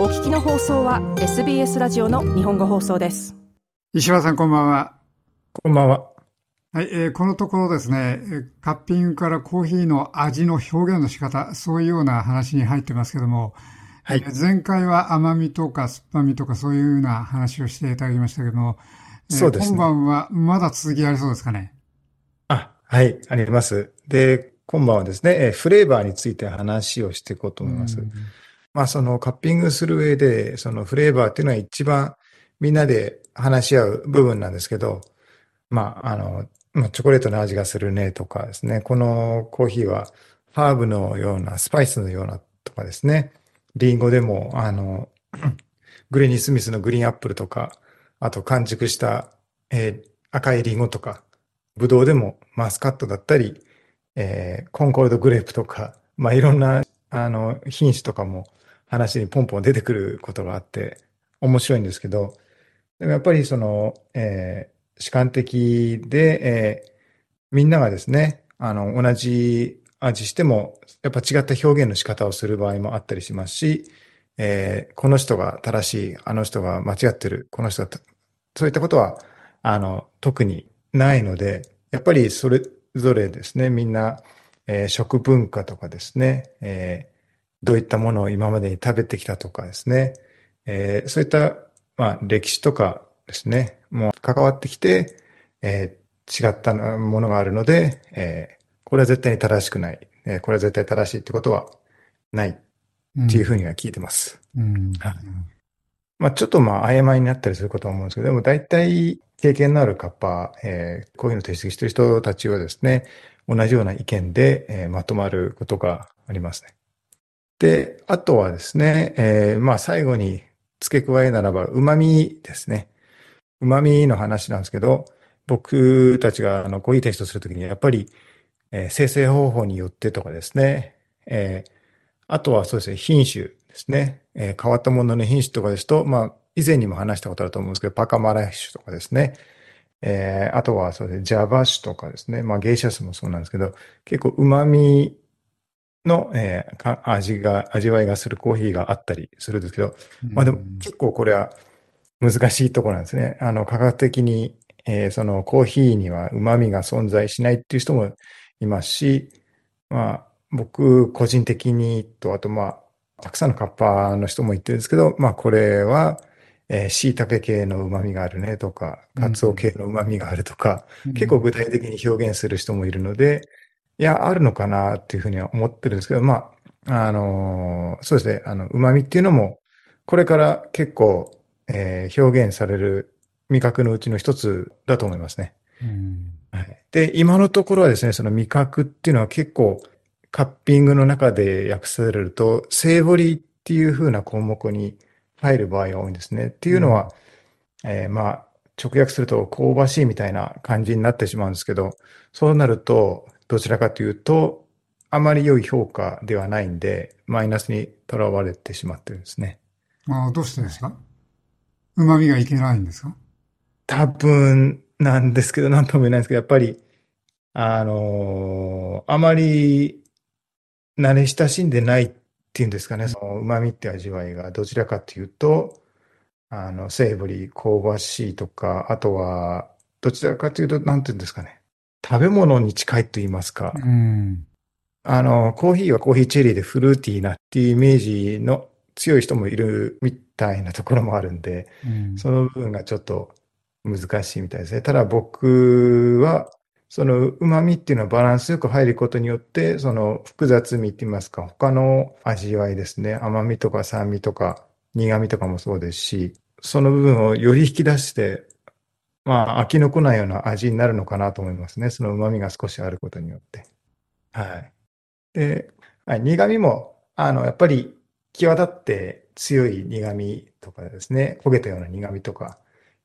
お聞きの放送は SBS ラジオの日本語放送です石原さんこんばんはこんばんははい、えー、このところですね、カッピングからコーヒーの味の表現の仕方、そういうような話に入ってますけども、はい、前回は甘みとか酸っぱみとかそういうような話をしていただきましたけども、そうですね。今晩はまだ続きありそうですかね？あ、はい、あります。で、今晩はですね、フレーバーについて話をしていこうと思います。まあ、そのカッピングする上で、そのフレーバーっていうのは一番みんなで話し合う部分なんですけど、まあ、あの、まあチョコレートの味がするねとかですね、このコーヒーはハーブのような、スパイスのようなとかですね、リンゴでも、あの、グレニー・スミスのグリーンアップルとか、あと完熟した、えー、赤いリンゴとか、ブドウでもマスカットだったり、えー、コンコルドグレープとか、まあ、いろんな、あの、品種とかも話にポンポン出てくることがあって、面白いんですけど、でもやっぱりその、えー、主観的で、えー、みんながですね、あの、同じ味しても、やっぱ違った表現の仕方をする場合もあったりしますし、えー、この人が正しい、あの人が間違ってる、この人が、そういったことは、あの、特にないので、やっぱりそれぞれですね、みんな、えー、食文化とかですね、え、どういったものを今までに食べてきたとかですね、えー、そういった、まあ、歴史とかですね、もう関わってきて、えー、違ったものがあるので、えー、これは絶対に正しくない、えー、これは絶対正しいってことはない。っていうふうには聞いてます。うん、はい。まあ、ちょっとまあ曖昧になったりすることは思うんですけど、でも大体経験のあるカッパー、えー、こういうのを提出している人たちはですね、同じような意見で、えー、まとまることがありますね。で、あとはですね、えー、まあ最後に付け加えならば、旨味ですね。旨味の話なんですけど、僕たちがあのコーヒーテストするときに、やっぱり、えー、生成方法によってとかですね、えー、あとはそうですね、品種ですね。え、変わったものの品種とかですと、まあ、以前にも話したことあると思うんですけど、パカマラ種とかですね。え、あとはそうですね、ジャバ種とかですね。まあ、ゲイシャスもそうなんですけど、結構旨味の、えー、味が、味わいがするコーヒーがあったりするんですけど、まあでも結構これは難しいところなんですね。あの、科学的に、えー、そのコーヒーには旨味が存在しないっていう人もいますし、まあ、僕個人的にと、あとまあ、たくさんのカッパーの人も言ってるんですけど、まあこれは、えー、椎茸系の旨味があるねとか、カツオ系の旨味があるとか、うん、結構具体的に表現する人もいるので、いや、あるのかなっていうふうには思ってるんですけど、まあ、あのー、そうですね、あの、旨味っていうのも、これから結構、えー、表現される味覚のうちの一つだと思いますね。うんはい、で、今のところはですね、その味覚っていうのは結構、カッピングの中で訳されると、セーボリーっていう風な項目に入る場合が多いんですね。っていうのは、うん、えー、まあ、直訳すると香ばしいみたいな感じになってしまうんですけど、そうなると、どちらかというと、あまり良い評価ではないんで、マイナスにとらわれてしまってるんですね。ああ、どうしてですか？旨味がいけないんですか？多分なんですけど、なんとも言えないんですけど、やっぱり、あのー、あまり慣れ親しんでないっていうんですかね、その旨味って味わいがどちらかというと、あの、セーブリー、香ばしいとか、あとは、どちらかというと、なんていうんですかね、食べ物に近いと言いますか、うん、あの、コーヒーはコーヒーチェリーでフルーティーなっていうイメージの強い人もいるみたいなところもあるんで、うん、その部分がちょっと難しいみたいですね。ただ僕は、その旨味っていうのはバランスよく入ることによって、その複雑味って言いますか、他の味わいですね。甘みとか酸味とか苦味とかもそうですし、その部分をより引き出して、まあ飽きのこないような味になるのかなと思いますね。その旨味が少しあることによって。はい。で、はい、苦味も、あの、やっぱり際立って強い苦味とかですね、焦げたような苦味とか、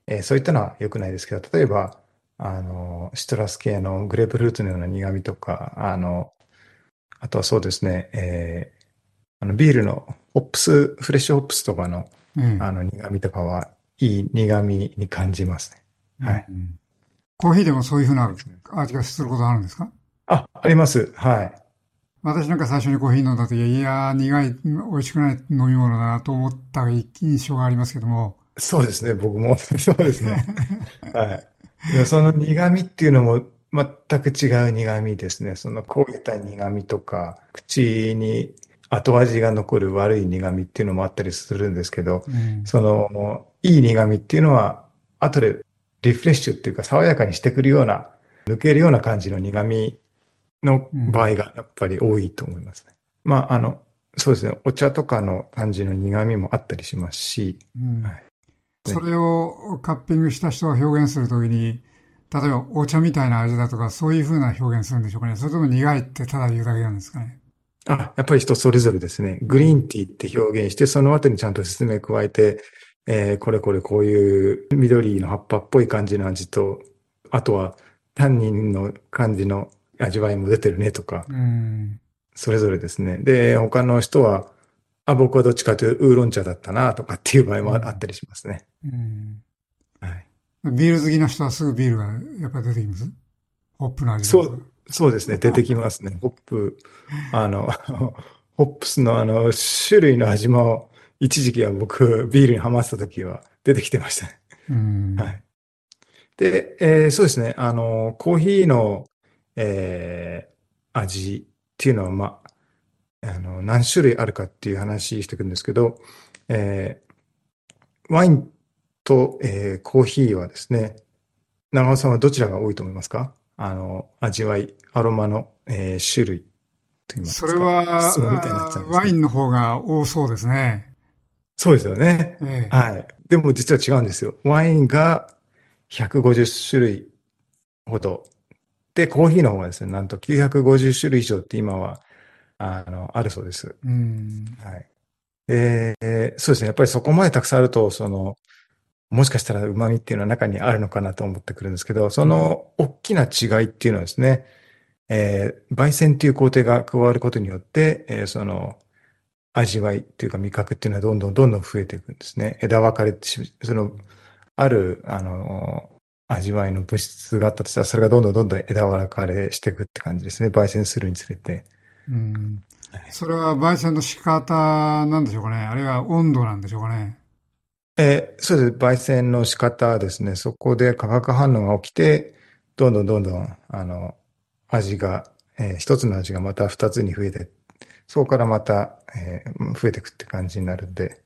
えー、そういったのは良くないですけど、例えば、あの、シトラス系のグレープフルーツのような苦味とか、あの、あとはそうですね、えー、あのビールのホップス、フレッシュホップスとかの、うん、あの苦味とかはいい苦味に感じますね。はい、うん。コーヒーでもそういうふうな味がすることあるんですか？あ、あります。はい。私なんか最初にコーヒー飲んだ時、いやー、苦い、美味しくない飲み物だなと思った印象がありますけども。そうですね、僕も。そうですね。はい。その苦味っていうのも全く違う苦味ですね。その焦げた苦味とか、口に後味が残る悪い苦味っていうのもあったりするんですけど、うん、その、いい苦味っていうのは、後でリフレッシュっていうか爽やかにしてくるような、抜けるような感じの苦味の場合がやっぱり多いと思いますね。うん、まあ、あの、そうですね、お茶とかの感じの苦味もあったりしますし、うんはい、それをカッピングした人が表現するときに、例えばお茶みたいな味だとか、そういうふうな表現するんでしょうかね。それとも苦いってただ言うだけなんですかね。あ、やっぱり人それぞれですね。グリーンティーって表現して、その後にちゃんと説明加えて、えー、これこれこういう緑の葉っぱっぽい感じの味と、あとはタンニンの感じの味わいも出てるねとか、それぞれですね。で、他の人は、あ、僕はどっちかというとウーロン茶だったなとかっていう場合もあったりしますね。はい、ビール好きな人はすぐビールがやっぱり出てきます？ホップの味そう、そうですね。出てきますね。ホップ、あの、ホップスのあの、種類の味も、一時期は僕、ビールにハマった時は出てきてましたね。はい。で、えー、そうですね。あの、コーヒーの、えー、味っていうのは、まあ、あの、何種類あるかっていう話していくんですけど、えー、ワインと、えー、コーヒーはですね、長尾さんはどちらが多いと思いますか？あの、味わい、アロマの、えー、種類と言いますか。それは、ワインの方が多そうですね。そうですよね。ええ、はい。でも実は違うんですよ。ワインが150種類ほど。で、コーヒーの方がですね、なんと950種類以上って今は、あの、あるそうです。うん。はい。えー、そうですね。やっぱりそこまでたくさんあると、その、もしかしたら旨味っていうのは中にあるのかなと思ってくるんですけど、その大きな違いっていうのはですね、えー、焙煎っていう工程が加わることによって、えー、その味わいっていうか味覚っていうのはどんどんどんどん増えていくんですね。枝分かれてし、その、ある、あの、味わいの物質があったとしたら、それがどんどんどんどん枝分かれしていくって感じですね。焙煎するにつれて。うん。それは焙煎の仕方なんでしょうかね。あるいは温度なんでしょうかね。えー、そうです。焙煎の仕方ですね。そこで化学反応が起きて、どんどんどんどん、あの、味が、えー、一つの味がまた二つに増えて、そこからまた、えー、増えていくって感じになるんで、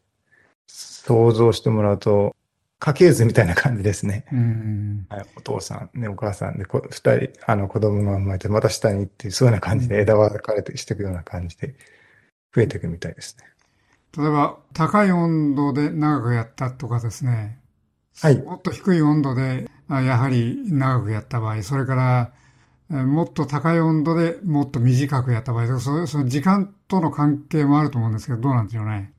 想像してもらうと、家系図みたいな感じですね。はい、お父さん、ね、お母さんで、こ二人、あの、子供が生まれて、また下に行って、そういうような感じで枝分かれてしていくような感じで、増えていくみたいですね。例えば、高い温度で長くやったとかですね。はい。もっと低い温度で、やはり長くやった場合、それから、もっと高い温度でもっと短くやった場合、そその時間との関係もあると思うんですけど、どうなんでしょうね。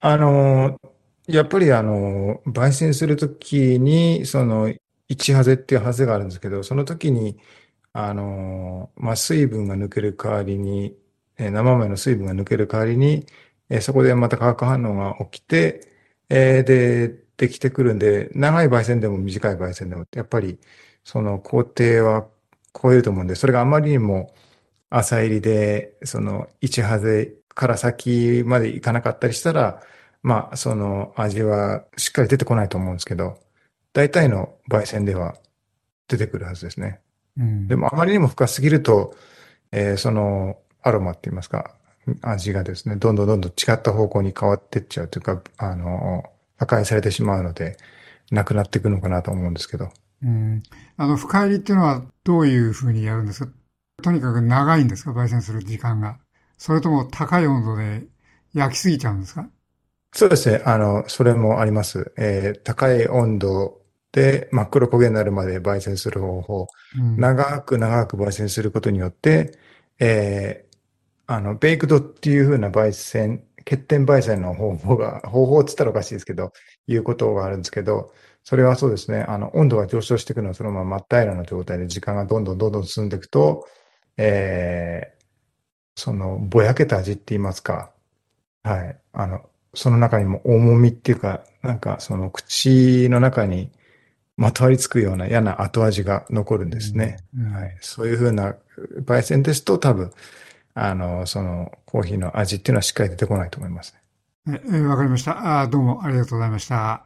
あの、やっぱりあの、焙煎するときに、その、一ハゼっていうハゼがあるんですけど、その時に、あの、まあ、水分が抜ける代わりに、え生豆の水分が抜ける代わりに、え、そこでまた化学反応が起きて、え、で、できてくるんで、長い焙煎でも短い焙煎でも、やっぱり、その工程は超えると思うんで、それがあまりにも朝入りで、その1ハゼから先までいかなかったりしたら、まあ、その味はしっかり出てこないと思うんですけど、大体の焙煎では出てくるはずですね。うん、でもあまりにも深すぎると、えー、そのアロマって言いますか、味がですね、どんどんどんどん違った方向に変わっていっちゃうというか、あの、破壊されてしまうので、なくなっていくのかなと思うんですけど。うん。あの、深入りっていうのはどういうふうにやるんですか？とにかく長いんですか？焙煎する時間が。それとも高い温度で焼きすぎちゃうんですか？そうですね。あの、それもあります。えー、高い温度で真っ黒焦げになるまで焙煎する方法。うん、長く長く焙煎することによって、えあの、ベイクドっていう風な焙煎、欠点焙煎の方法が、方法って言ったらおかしいですけど、いうことがあるんですけど、それはそうですね、あの、温度が上昇していくのはそのまま真っ平らな状態で時間がどんどんどんどん進んでいくと、えー、その、ぼやけた味って言いますか、はい、あの、その中にも重みっていうか、なんかその口の中にまとわりつくような嫌な後味が残るんですね。うんうん、はい、そういうふうな焙煎ですと多分、あの、そのコーヒーの味っていうのはしっかり出てこないと思いますね。えー、わかりましたあ。どうもありがとうございました。